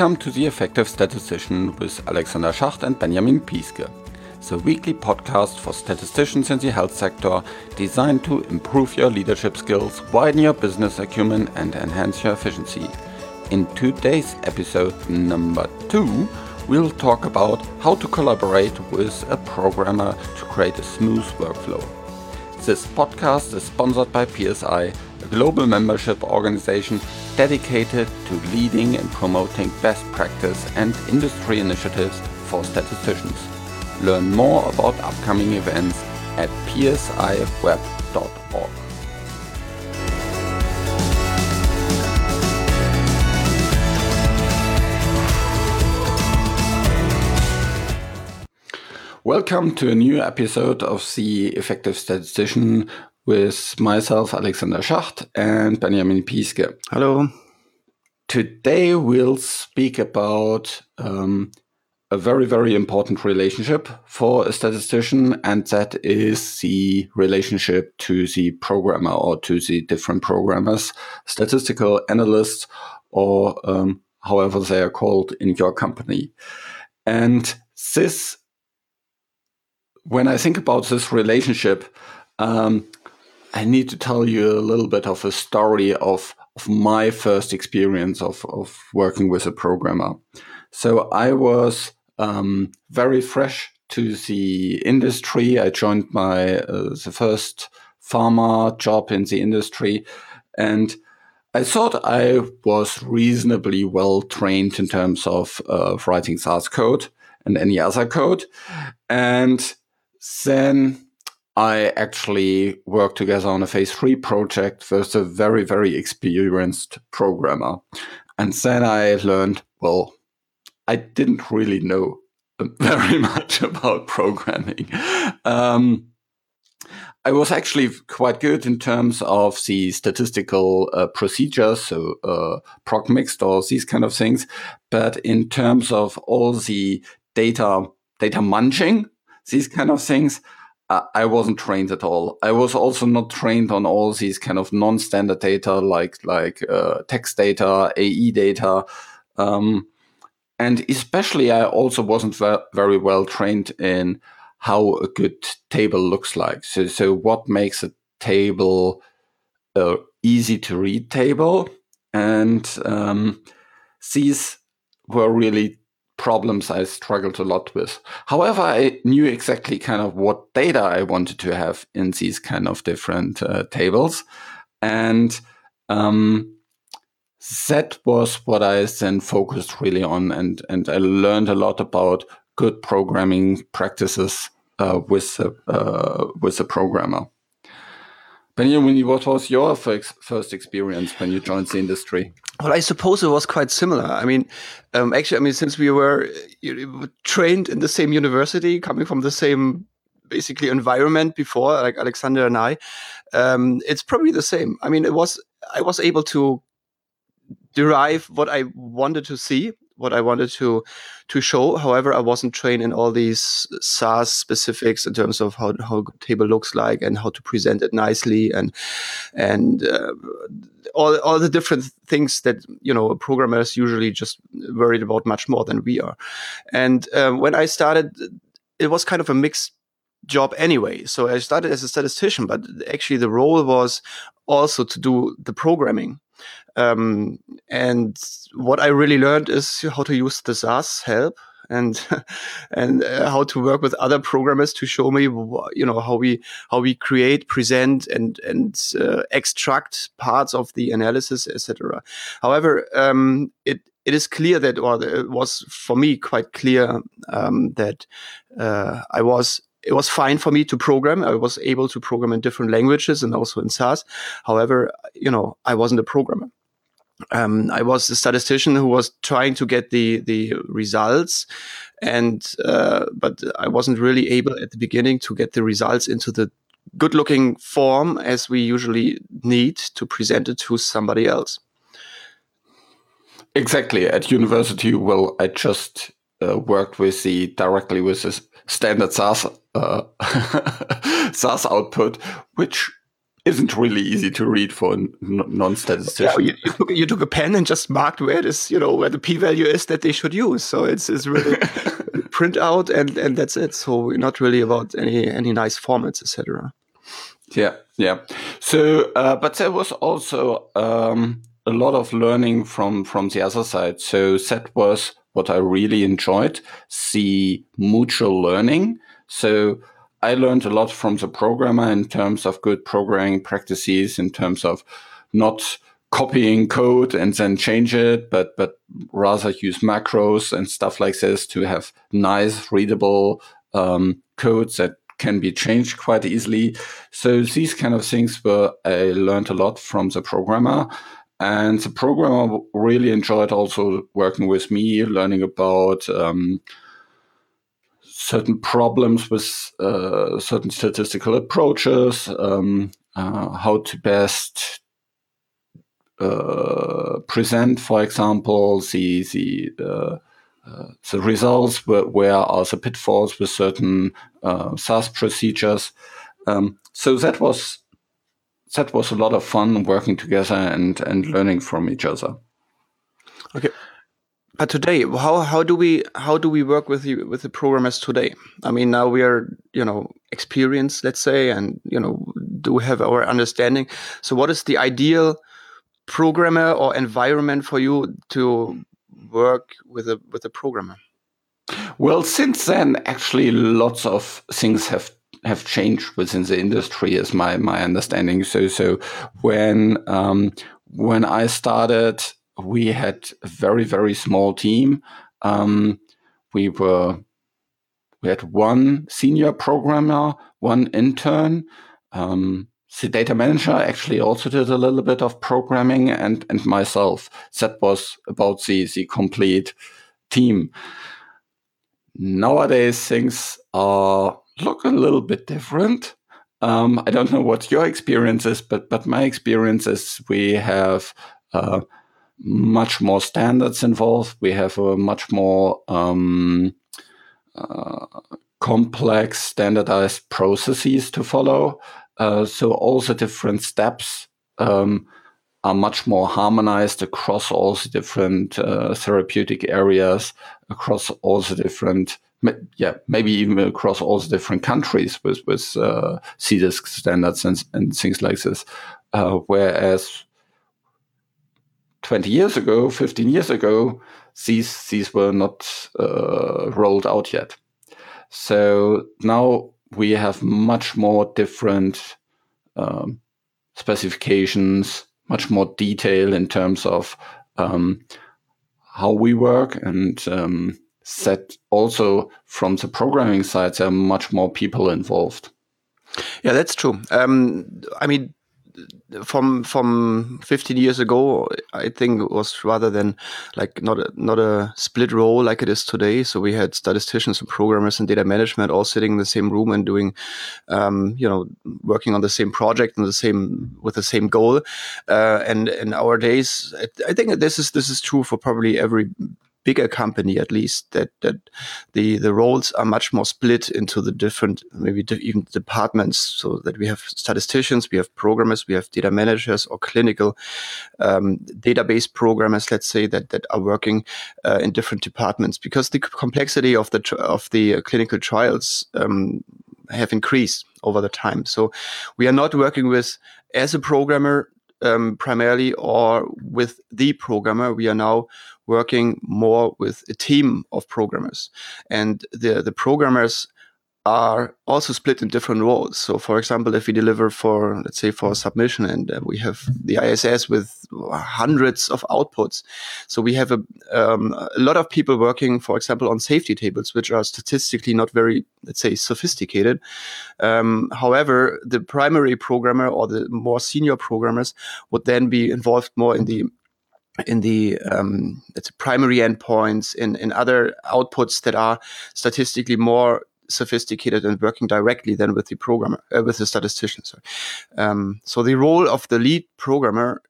Welcome to the Effective Statistician with Alexander Schacht and Benjamin Piske, the weekly podcast for statisticians in the health sector designed to improve your leadership skills, widen your business acumen, and enhance your efficiency. In today's episode number two, we'll talk about how to collaborate with a programmer to create a smooth workflow. This podcast is sponsored by PSI, a global membership organization dedicated to leading and promoting best practice and industry initiatives for statisticians. Learn more about upcoming events at psiweb.org. Welcome to a new episode of the Effective Statistician with myself, Alexander Schacht, and Benjamin Piske. Hello. Today we'll speak about um, a very, very important relationship for a statistician, and that is the relationship to the programmer or to the different programmers, statistical analysts, or um, however they are called in your company. And this when I think about this relationship, um, I need to tell you a little bit of a story of, of my first experience of, of working with a programmer. So I was um, very fresh to the industry. I joined my uh, the first pharma job in the industry, and I thought I was reasonably well trained in terms of uh, writing SAS code and any other code, and then I actually worked together on a phase three project with a very, very experienced programmer. And then I learned, well, I didn't really know very much about programming. Um, I was actually quite good in terms of the statistical uh, procedures, so uh, proc mixed or these kind of things. But in terms of all the data, data munching, these kind of things, uh, I wasn't trained at all. I was also not trained on all these kind of non-standard data like like uh, text data, AE data, um, and especially I also wasn't ve- very well trained in how a good table looks like. So, so what makes a table uh, easy to read table, and um, these were really problems I struggled a lot with. However, I knew exactly kind of what data I wanted to have in these kind of different uh, tables. And um, that was what I then focused really on. And, and I learned a lot about good programming practices uh, with, a, uh, with a programmer. Benjamin, what was your first experience when you joined the industry? Well, I suppose it was quite similar. I mean, um, actually, I mean, since we were trained in the same university, coming from the same basically environment before, like Alexander and I, um, it's probably the same. I mean, it was I was able to derive what I wanted to see what I wanted to to show. However, I wasn't trained in all these SAS specifics in terms of how how table looks like and how to present it nicely and and uh, all all the different things that you know programmers usually just worried about much more than we are. And um, when I started, it was kind of a mixed job anyway. So I started as a statistician, but actually the role was also to do the programming. Um, and what I really learned is how to use the SAS help and and uh, how to work with other programmers to show me you know how we how we create present and and uh, extract parts of the analysis etc however um, it it is clear that or it was for me quite clear um, that uh, I was it was fine for me to program. I was able to program in different languages and also in SAS. However, you know, I wasn't a programmer um, I was a statistician who was trying to get the the results, and uh, but I wasn't really able at the beginning to get the results into the good looking form as we usually need to present it to somebody else. Exactly. At university, well, I just uh, worked with the directly with the standard SAS uh, SAS output, which isn't really easy to read for a non-statistician. Yeah, you, you, took, you, took, a pen and just marked where it is, you know, where the p-value is that they should use. So it's, it's really print out and, and that's it. So not really about any any nice formats, etc. Yeah, yeah. So, uh, but there was also um, a lot of learning from from the other side. So that was what I really enjoyed: the mutual learning. So I learned a lot from the programmer in terms of good programming practices, in terms of not copying code and then change it, but but rather use macros and stuff like this to have nice, readable um, codes that can be changed quite easily. So these kind of things were I learned a lot from the programmer. And the programmer really enjoyed also working with me, learning about um, certain problems with uh, certain statistical approaches, um, uh, how to best uh, present, for example, the the uh, uh, the results, where, where are the pitfalls with certain uh, SAS procedures. Um, so that was that was a lot of fun working together and and learning from each other. Okay. But today, how how do we how do we work with you with the programmers today? I mean, now we are you know experienced, let's say, and you know do have our understanding. So, what is the ideal programmer or environment for you to work with a with a programmer? Well, since then, actually, lots of things have have changed within the industry, is my my understanding. So, so when um, when I started we had a very very small team. Um, we were we had one senior programmer, one intern. Um, the data manager actually also did a little bit of programming, and and myself. That was about the the complete team. Nowadays, things are look a little bit different. Um, I don't know what your experience is, but but my experience is we have uh, much more standards involved. We have a much more um, uh, complex, standardized processes to follow. Uh, so all the different steps um, are much more harmonized across all the different uh, therapeutic areas, across all the different, yeah, maybe even across all the different countries with with uh, CDISC standards and, and things like this. Uh, whereas 20 years ago, 15 years ago, these these were not uh, rolled out yet. So now we have much more different um, specifications, much more detail in terms of um, how we work, and um, set also from the programming side, there are much more people involved. Yeah, that's true. Um, I mean, from from 15 years ago i think it was rather than like not a not a split role like it is today so we had statisticians and programmers and data management all sitting in the same room and doing um, you know working on the same project and the same with the same goal uh, and in our days I, I think this is this is true for probably every bigger company at least that that the the roles are much more split into the different maybe even departments. So that we have statisticians we have programmers we have data managers or clinical um, database programmers let's say that that are working uh, in different departments. Because the complexity of the of the uh, clinical trials um, have increased over the time. So we are not working with as a programmer um, primarily or with the programmer. We are now working more with a team of programmers, and the the programmers are also split in different roles. So, for example, if we deliver for, let's say, for submission, and uh, we have the ISS with hundreds of outputs, so we have a, um, a lot of people working, for example, on safety tables, which are statistically not very, let's say, sophisticated. Um, however, the primary programmer or the more senior programmers would then be involved more in the in the um, primary endpoints in in other outputs that are statistically more sophisticated and working directly than with the programmer, uh, with the statistician. Sorry. Um, so the role of the lead programmer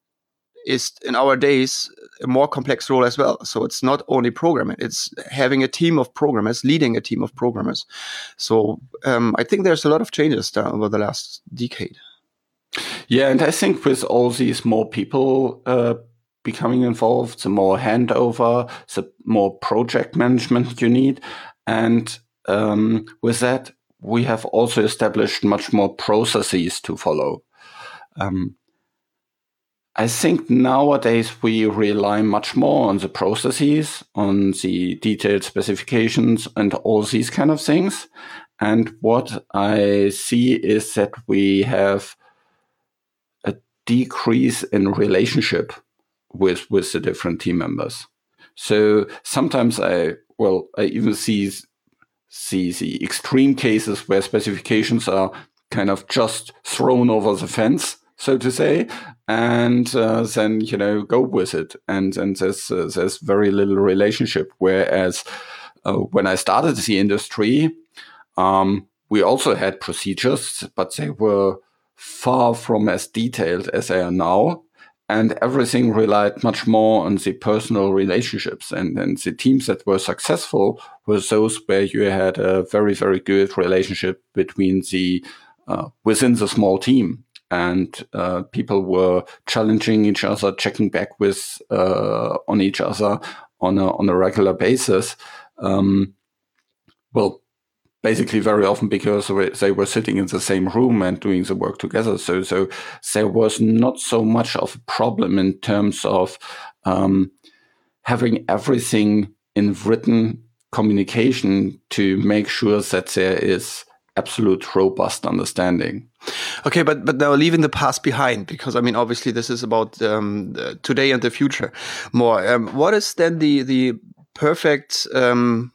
is in our days a more complex role as well. So it's not only programming; it's having a team of programmers, leading a team of programmers. So um, I think there's a lot of changes over the last decade. Yeah, and I think with all these more people uh, becoming involved, the more handover, the more project management you need. And um, with that, we have also established much more processes to follow. Um, I think nowadays we rely much more on the processes, on the detailed specifications, and all these kind of things. And what I see is that we have a decrease in relationship with with the different team members. So sometimes I well I even see see the extreme cases where specifications are kind of just thrown over the fence, so to say, and uh, then you know go with it. And and there's uh, there's very little relationship. Whereas uh, when I started the industry, um, we also had procedures, but they were far from as detailed as they are now and everything relied much more on the personal relationships and, and the teams that were successful were those where you had a very very good relationship between the uh, within the small team. And uh, people were challenging each other checking back with uh, on each other on a on a regular basis. Um, well basically very often because they were sitting in the same room and doing the work together. So, so there was not so much of a problem in terms of um, having everything in written communication to make sure that there is absolute robust understanding. Okay, but but now leaving the past behind, because I mean, obviously, this is about um, today and the future more. Um, what is then the the perfect um,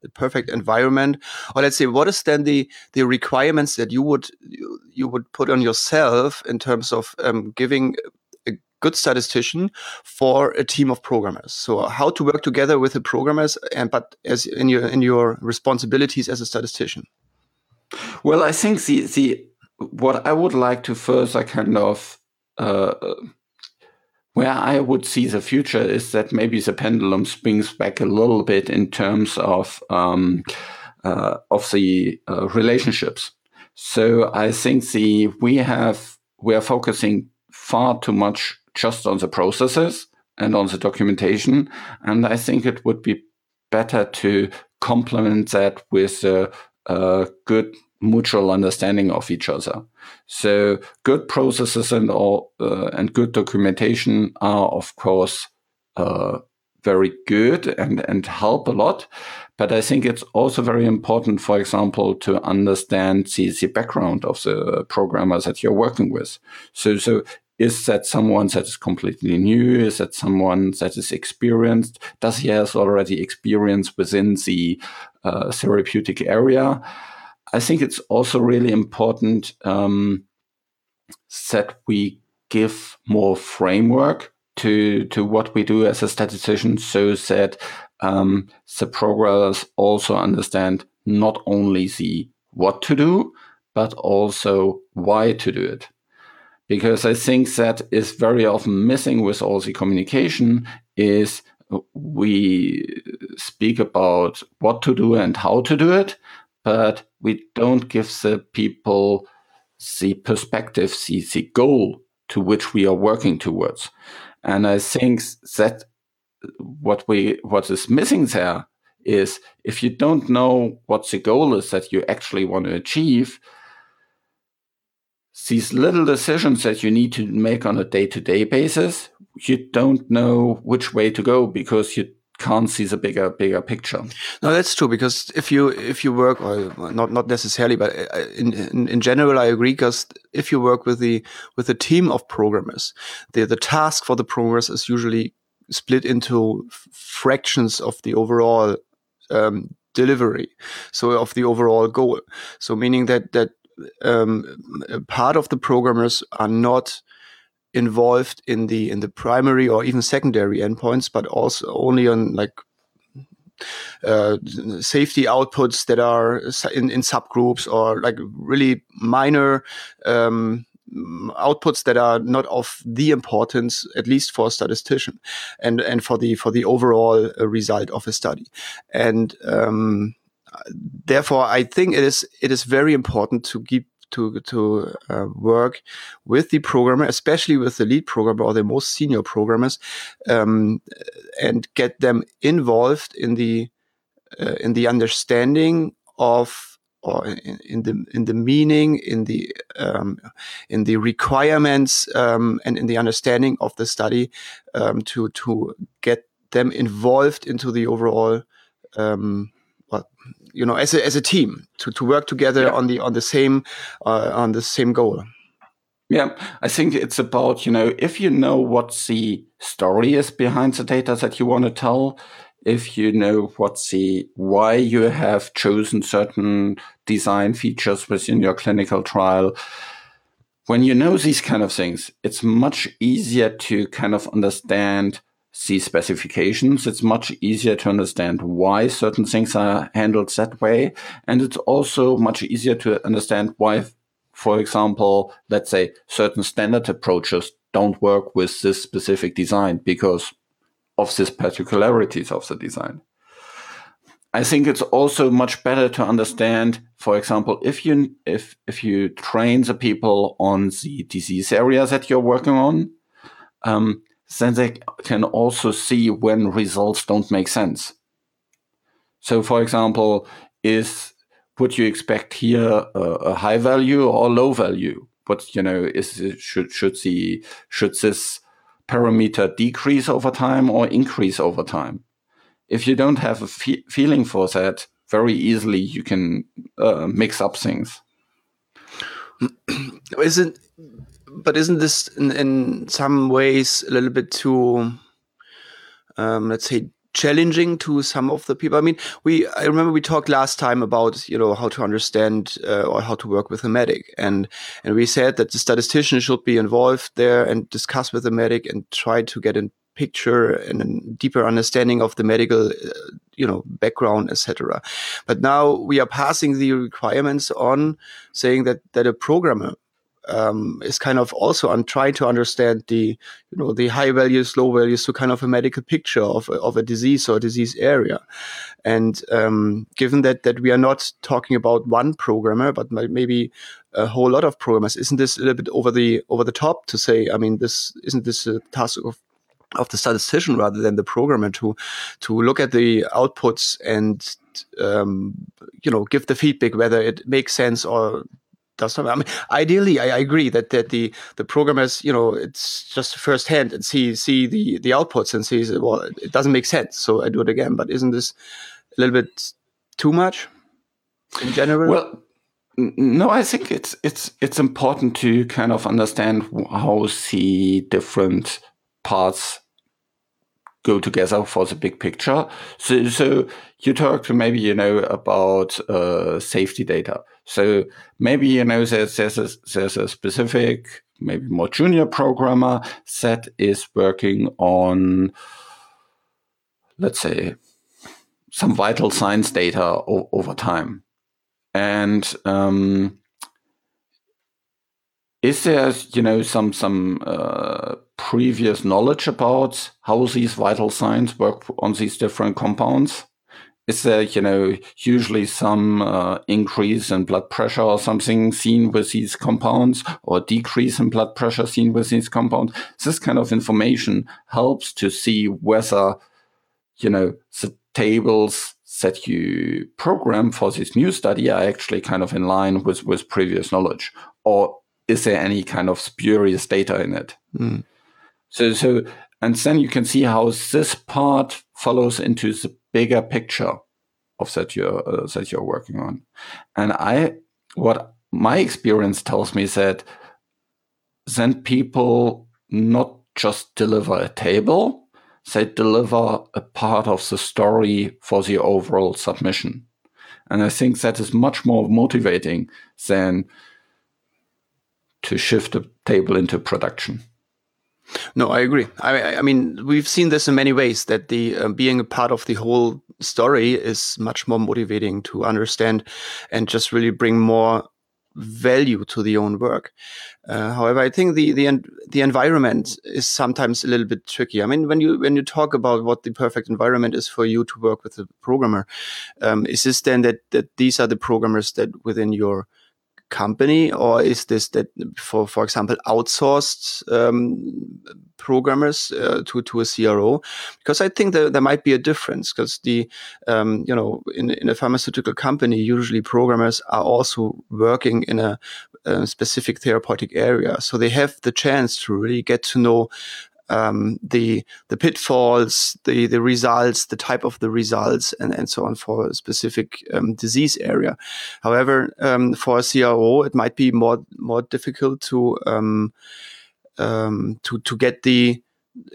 the perfect environment. Or let's say what is then the the requirements that you would you, you would put on yourself in terms of um, giving a good statistician for a team of programmers? So how to work together with the programmers and but as in your in your responsibilities as a statistician? Well i think the the what i would like to first i kind of uh, where I would see the future is that maybe the pendulum swings back a little bit in terms of um, uh, of the uh, relationships. So I think the we have we are focusing far too much just on the processes and on the documentation, and I think it would be better to complement that with a, a good mutual understanding of each other. So good processes and all uh, and good documentation are of course uh, very good and and help a lot. But I think it's also very important, for example, to understand the, the background of the programmers that you're working with. So so is that someone that is completely new? Is that someone that is experienced? Does he has already experience within the uh, therapeutic area? I think it's also really important um, that we give more framework to to what we do as a statistician, so that um, the programmers also understand not only the what to do, but also why to do it. Because I think that is very often missing with all the communication is we speak about what to do and how to do it, but we don't give the people the perspective, the, the goal to which we are working towards. And I think that what we what is missing there is if you don't know what the goal is that you actually want to achieve, these little decisions that you need to make on a day-to-day basis, you don't know which way to go because you can't see the bigger bigger picture. No, that's true because if you if you work or not not necessarily, but uh, in in, in general, I agree. Because if you work with the with a team of programmers, the the task for the programmers is usually split into fractions of the overall um, delivery, so of the overall goal. So meaning that that um, part of the programmers are not involved in the in the primary or even secondary endpoints, but also only on like uh, safety outputs that are in, in subgroups or like really minor um, outputs that are not of the importance, at least for a statistician, and and for the for the overall uh, result of a study, and um, therefore I think it is it is very important to keep to to uh, work with the programmer, especially with the lead programmer or the most senior programmers, um, and get them involved in the uh, in the understanding of or in, in, the in the meaning, in the um, in the requirements, um, and in the understanding of the study um, to to get them involved into the overall um, you know, as a as a team to to work together yeah. on the on the same uh, on the same goal. Yeah, I think it's about you know if you know what the story is behind the data that you want to tell, if you know what the why you have chosen certain design features within your clinical trial. When you know these kind of things, it's much easier to kind of understand see specifications. It's much easier to understand why certain things are handled that way. And it's also much easier to understand why, for example, let's say certain standard approaches don't work with this specific design because of these particularities of the design. I think it's also much better to understand, for example, if you if if you train the people on the disease area that you're working on, um, then they can also see when results don't make sense. So, for example, is would you expect here a, a high value or low value? But you know, is should should the should this parameter decrease over time or increase over time? If you don't have a fe feeling for that, very easily you can uh, mix up things. Isn't but isn't this in, in some ways a little bit too, um, let's say, challenging to some of the people. I mean, we I remember we talked last time about you know how to understand uh, or how to work with a medic, and and we said that the statistician should be involved there and discuss with the medic and try to get a picture and a deeper understanding of the medical uh, you know background etc but now we are passing the requirements on saying that that a programmer um, is kind of also on trying to understand the you know the high values, low values, to kind of a medical picture of of a disease or disease area. And um, given that that we are not talking about one programmer, but maybe a whole lot of programmers, isn't this a little bit over the over the top to say? I mean, this isn't this a task of of the statistician rather than the programmer to to look at the outputs and um, you know give the feedback whether it makes sense or does not. I mean, ideally, I, I, agree that that the the programmers, you know, it's just firsthand and see see the the outputs and sees well, it doesn't make sense, so I do it again. But isn't this a little bit too much in general? Well. No, I think it's it's it's important to kind of understand how see different parts go together for the big picture. So, so you talked maybe you know about uh, safety data. So maybe, you know, there's, there's, a, there's a specific, maybe more junior programmer that is working on, let's say, some vital signs data over time. And um, is there, you know, some some uh, previous knowledge about how these vital signs work on these different compounds? is there, you know, usually some uh, increase in blood pressure or something seen with these compounds or decrease in blood pressure seen with these compounds? This kind of information helps to see whether, you know, the tables that you program for this new study are actually kind of in line with, with previous knowledge or is there any kind of spurious data in it? Mm. So, so, and then you can see how this part follows into the bigger picture of that you're uh, that you're working on. And I, what my experience tells me is that then people not just deliver a table, they deliver a part of the story for the overall submission. And I think that is much more motivating than to shift a table into production. No, I agree. I, I mean, we've seen this in many ways that the uh, being a part of the whole story is much more motivating to understand and just really bring more value to the own work. Uh, however, I think the the the environment is sometimes a little bit tricky. I mean, when you when you talk about what the perfect environment is for you to work with a programmer, um, is this then that that these are the programmers that within your company, or is this that for for example outsourced um, programmers uh, to to a CRO? Because I think that there might be a difference because the um, you know in in a pharmaceutical company usually programmers are also working in a, a specific therapeutic area, so they have the chance to really get to know um, the the pitfalls, the the results, the type of the results, and and so on for a specific um, disease area. However, um, for a CRO, it might be more more difficult to um, um, to to get the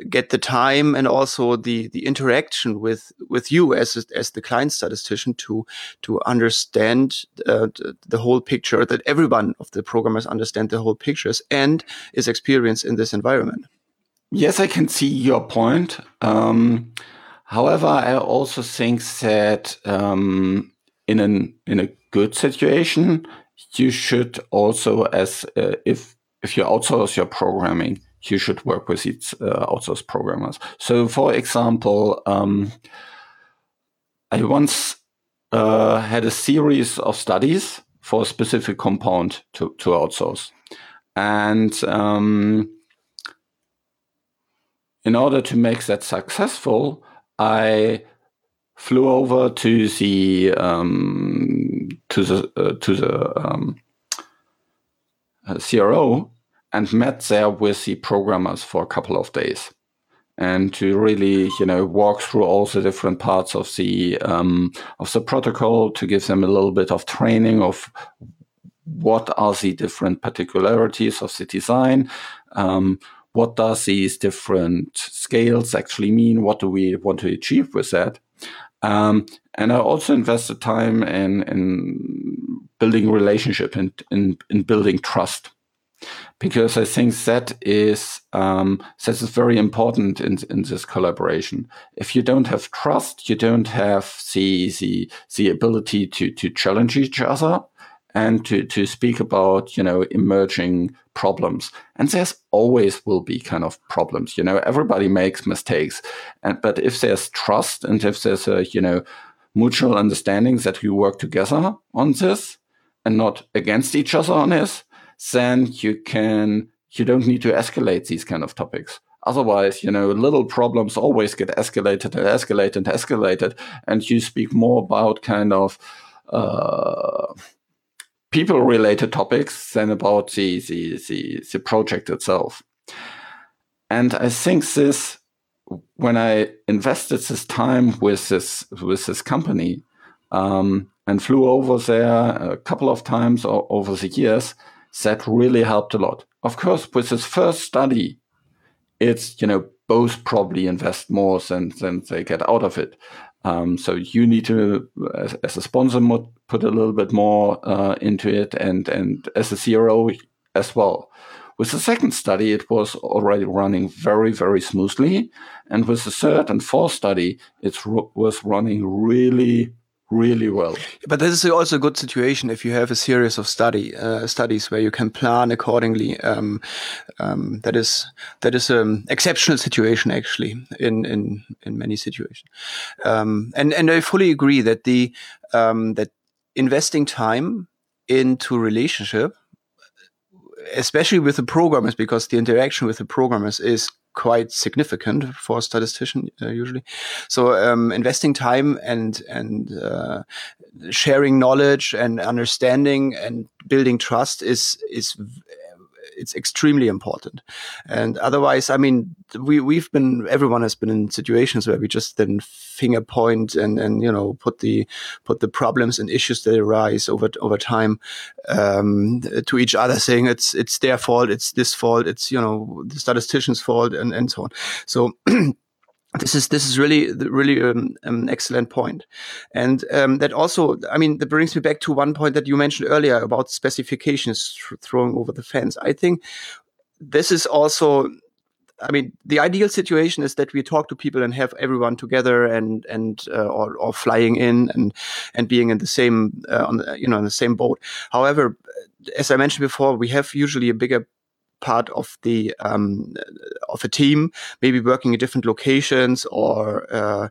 get the time and also the the interaction with with you as as the client statistician to to understand uh, the, the whole picture that everyone of the programmers understand the whole pictures and is experienced in this environment Yes, I can see your point. Um, however, I also think that um, in an in a good situation, you should also, as uh, if if you outsource your programming, you should work with its uh, outsourced programmers. So, for example, um, I once uh, had a series of studies for a specific compound to to outsource, and um, in order to make that successful, I flew over to the um, to the uh, to the um, uh, CRO and met there with the programmers for a couple of days, and to really you know walk through all the different parts of the um, of the protocol to give them a little bit of training of what are the different particularities of the design. Um, what does these different scales actually mean? What do we want to achieve with that? Um, and I also invested time in, in building relationship and in, in building trust because I think that is um, that is very important in in this collaboration. If you don't have trust, you don't have the the the ability to to challenge each other and to to speak about you know emerging problems. And there's always will be kind of problems you know everybody makes mistakes. And but if there's trust and if there's a you know mutual understanding that we work together on this and not against each other on this then you can you don't need to escalate these kind of topics. Otherwise, you know, little problems always get escalated and escalated and escalated, and you speak more about kind of uh, people related topics than about the, the, the, the project itself. And I think this, when I invested this time with this, with this company, um, and flew over there a couple of times over the years, that really helped a lot. Of course, with this first study, it's, you know, both probably invest more than, than they get out of it. Um, so you need to, as, as, a sponsor, put a little bit more uh, into it, and and as a CRO as well. With the second study, it was already running very very smoothly, and with the third and fourth study, it was running really really well. But this is also a good situation if you have a series of study uh, studies where you can plan accordingly. Um, um, that is that is an exceptional situation actually in in in many situations. Um, and and I fully agree that the um, that investing time into relationship especially with the programmers because the interaction with the programmers is quite significant for a statistician uh, usually. So um, investing time and and uh, sharing knowledge and understanding and building trust is is it's extremely important. And otherwise, I mean, we we've been everyone has been in situations where we just then finger point and and you know put the put the problems and issues that arise over over time um, to each other, saying it's it's their fault, it's this fault, it's you know the statistician's fault, and and so on. So. this is this is really really um, an excellent point, and um, that also I mean that brings me back to one point that you mentioned earlier about specifications throwing over the fence. I think this is also I mean, the ideal situation is that we talk to people and have everyone together and and uh, or, or flying in and and being in the same uh, on the, you know on the same boat. However, as I mentioned before, we have usually a bigger part of the um, of a team, maybe working in different locations or uh,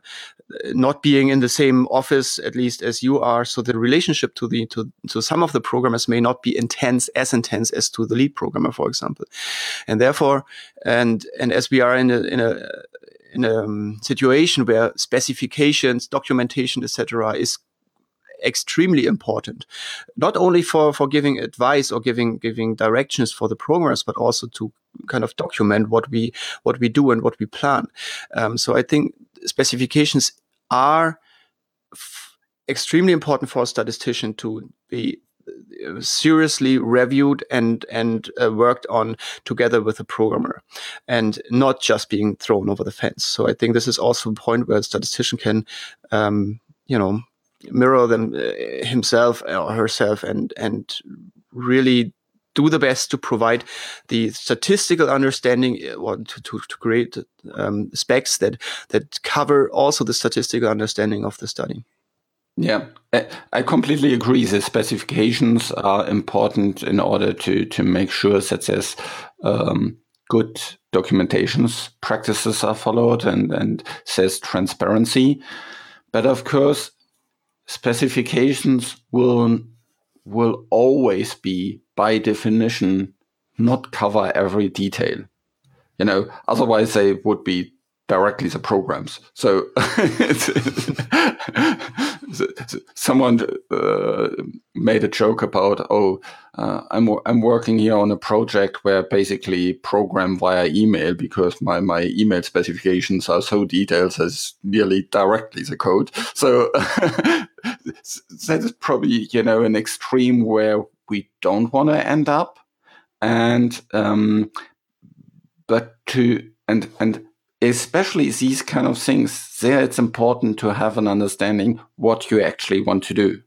not being in the same office at least as you are. So the relationship to the to, to some of the programmers may not be intense as intense as to the lead programmer for example. And therefore and and as we are in a in a in a um, situation where specifications documentation etc is extremely important not only for for giving advice or giving giving directions for the programmers but also to kind of document what we what we do and what we plan. Um, so i think specifications are extremely important for a statistician to be uh, seriously reviewed and and uh, worked on together with a programmer and not just being thrown over the fence. So i think this is also a point where a statistician can um, you know mirror them uh, himself or herself and and really do the best to provide the statistical understanding uh, or to, to, to create um, specs that that cover also the statistical understanding of the study. Yeah, I completely agree. The specifications are important in order to to make sure that there's um, good documentations, practices are followed, and and says transparency. But of course, specifications will will always be by definition not cover every detail you know otherwise they would be directly the programs. So someone uh, made a joke about, oh, uh, I'm I'm working here on a project where basically program via email because my my email specifications are so detailed as nearly directly the code. So that is probably you know an extreme where we don't want to end up, and um, but to and and especially these kind of things, there it's important to have an understanding what you actually want to do.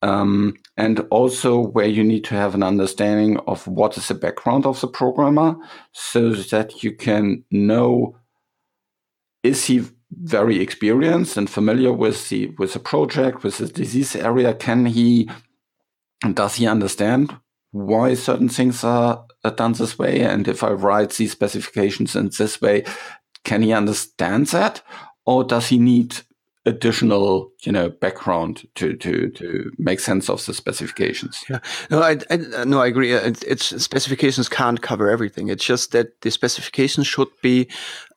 Um, and also where you need to have an understanding of what is the background of the programmer so that you can know is he very experienced and familiar with the with the project with the disease area can he does he understand why certain things are done this way? And if I write these specifications in this way, can he understand that? Or does he need additional, you know, background to, to, to make sense of the specifications? Yeah. No, I, I no, I agree. It, it's specifications can't cover everything. It's just that the specifications should be,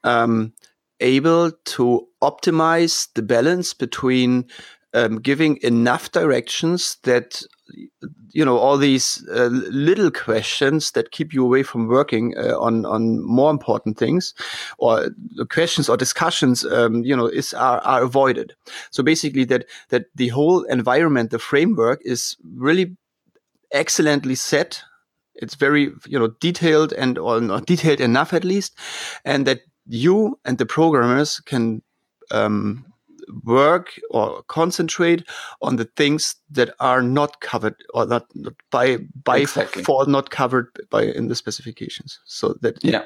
um, able to optimize the balance between um, giving enough directions that you know all these uh, little questions that keep you away from working uh, on on more important things or questions or discussions um, you know is are, are avoided. So basically that that the whole environment the framework is really excellently set. It's very you know detailed and or not detailed enough at least and that you and the programmers can um, work or concentrate on the things that are not covered or not, not by by exactly. fall not covered by in the specifications. So that yeah.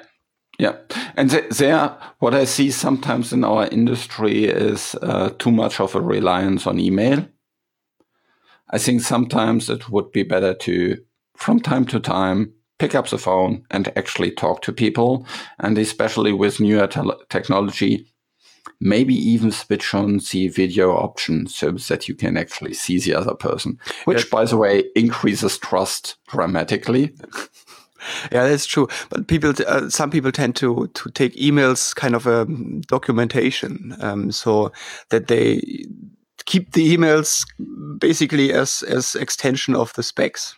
Yeah, and th there, what I see sometimes in our industry is uh, too much of a reliance on email. I think sometimes it would be better to, from time to time, pick up the phone and actually talk to people. And especially with newer te technology, maybe even switch on the video option so that you can actually see the other person, which, by the way, increases trust dramatically. Yeah, that's true. But people, uh, some people tend to to take emails kind of a um, documentation, um, so that they keep the emails basically as as extension of the specs,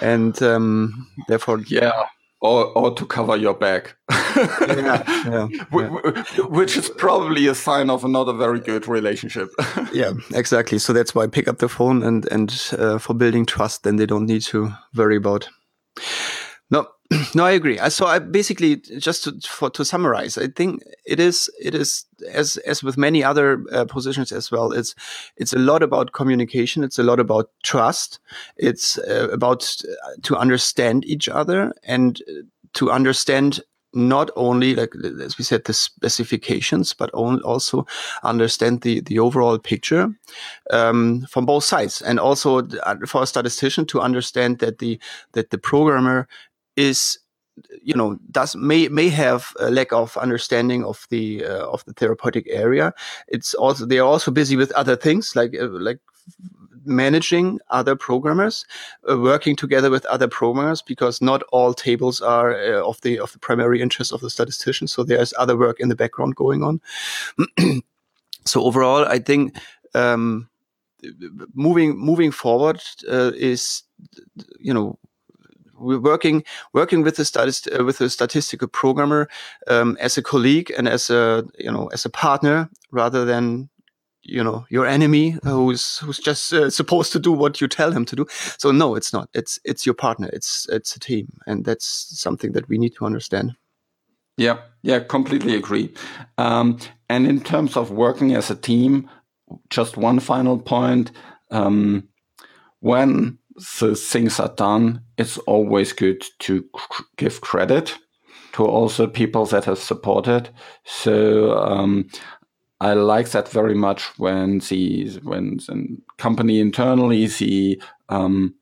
and um, therefore, yeah, or, or to cover your back. yeah, yeah, yeah. Which is probably a sign of not a very good relationship. yeah, exactly. So that's why I pick up the phone and, and uh, for building trust, then they don't need to worry about. No, no, I agree. So I basically just to, for, to summarize, I think it is it is as as with many other uh, positions as well. It's it's a lot about communication. It's a lot about trust. It's uh, about uh, to understand each other and uh, to understand not only like as we said the specifications but also understand the the overall picture um, from both sides and also uh, for a statistician to understand that the that the programmer is you know does may may have a lack of understanding of the uh, of the therapeutic area. It's also they are also busy with other things like uh, like managing other programmers uh, working together with other programmers because not all tables are uh, of the of the primary interest of the statistician so there's other work in the background going on. So overall i think um, moving moving forward uh, is you know we're working working with a statist uh, with a statistical programmer um, as a colleague and as a you know as a partner rather than you know your enemy who's who's just uh, supposed to do what you tell him to do. So no it's not. It's it's your partner. It's it's a team. And that's something that we need to understand. Yeah. Yeah completely agree. Um, and in terms of working as a team just one final point. Um, when the things are done. It's always good to give credit to also people that have supported. So um, I like that very much when the when the company internally the um,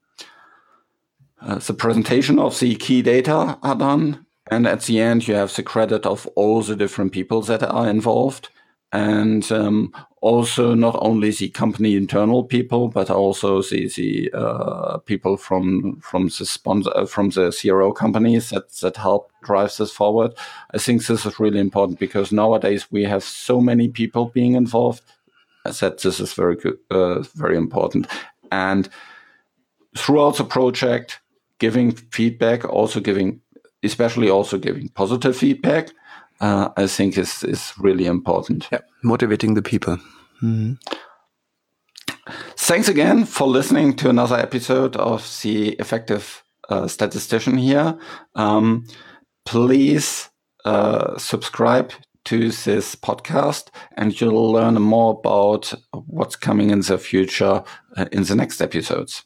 uh, the presentation of the key data are done, and at the end you have the credit of all the different people that are involved, and um, also not only the company internal people, but also the, the uh, people from from the sponsor uh, from the CRO companies that that help drive this forward. I think this is really important because nowadays we have so many people being involved. Said this is very good, uh, very important, and throughout the project, giving feedback, also giving, especially also giving positive feedback uh, I think is is really important. Yeah, motivating the people. Mm-hmm. Thanks again for listening to another episode of the Effective uh, Statistician here. Um, please uh, subscribe to this podcast, and you'll learn more about what's coming in the future uh, in the next episodes.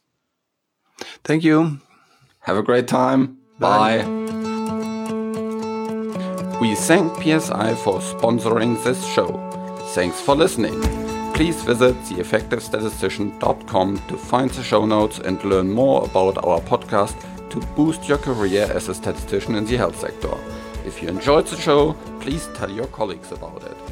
Thank you. Have a great time. Bye. Bye. We thank PSI for sponsoring this show. Thanks for listening. Please visit theeffectivestatistician.com to find the show notes and learn more about our podcast to boost your career as a statistician in the health sector. If you enjoyed the show, please tell your colleagues about it.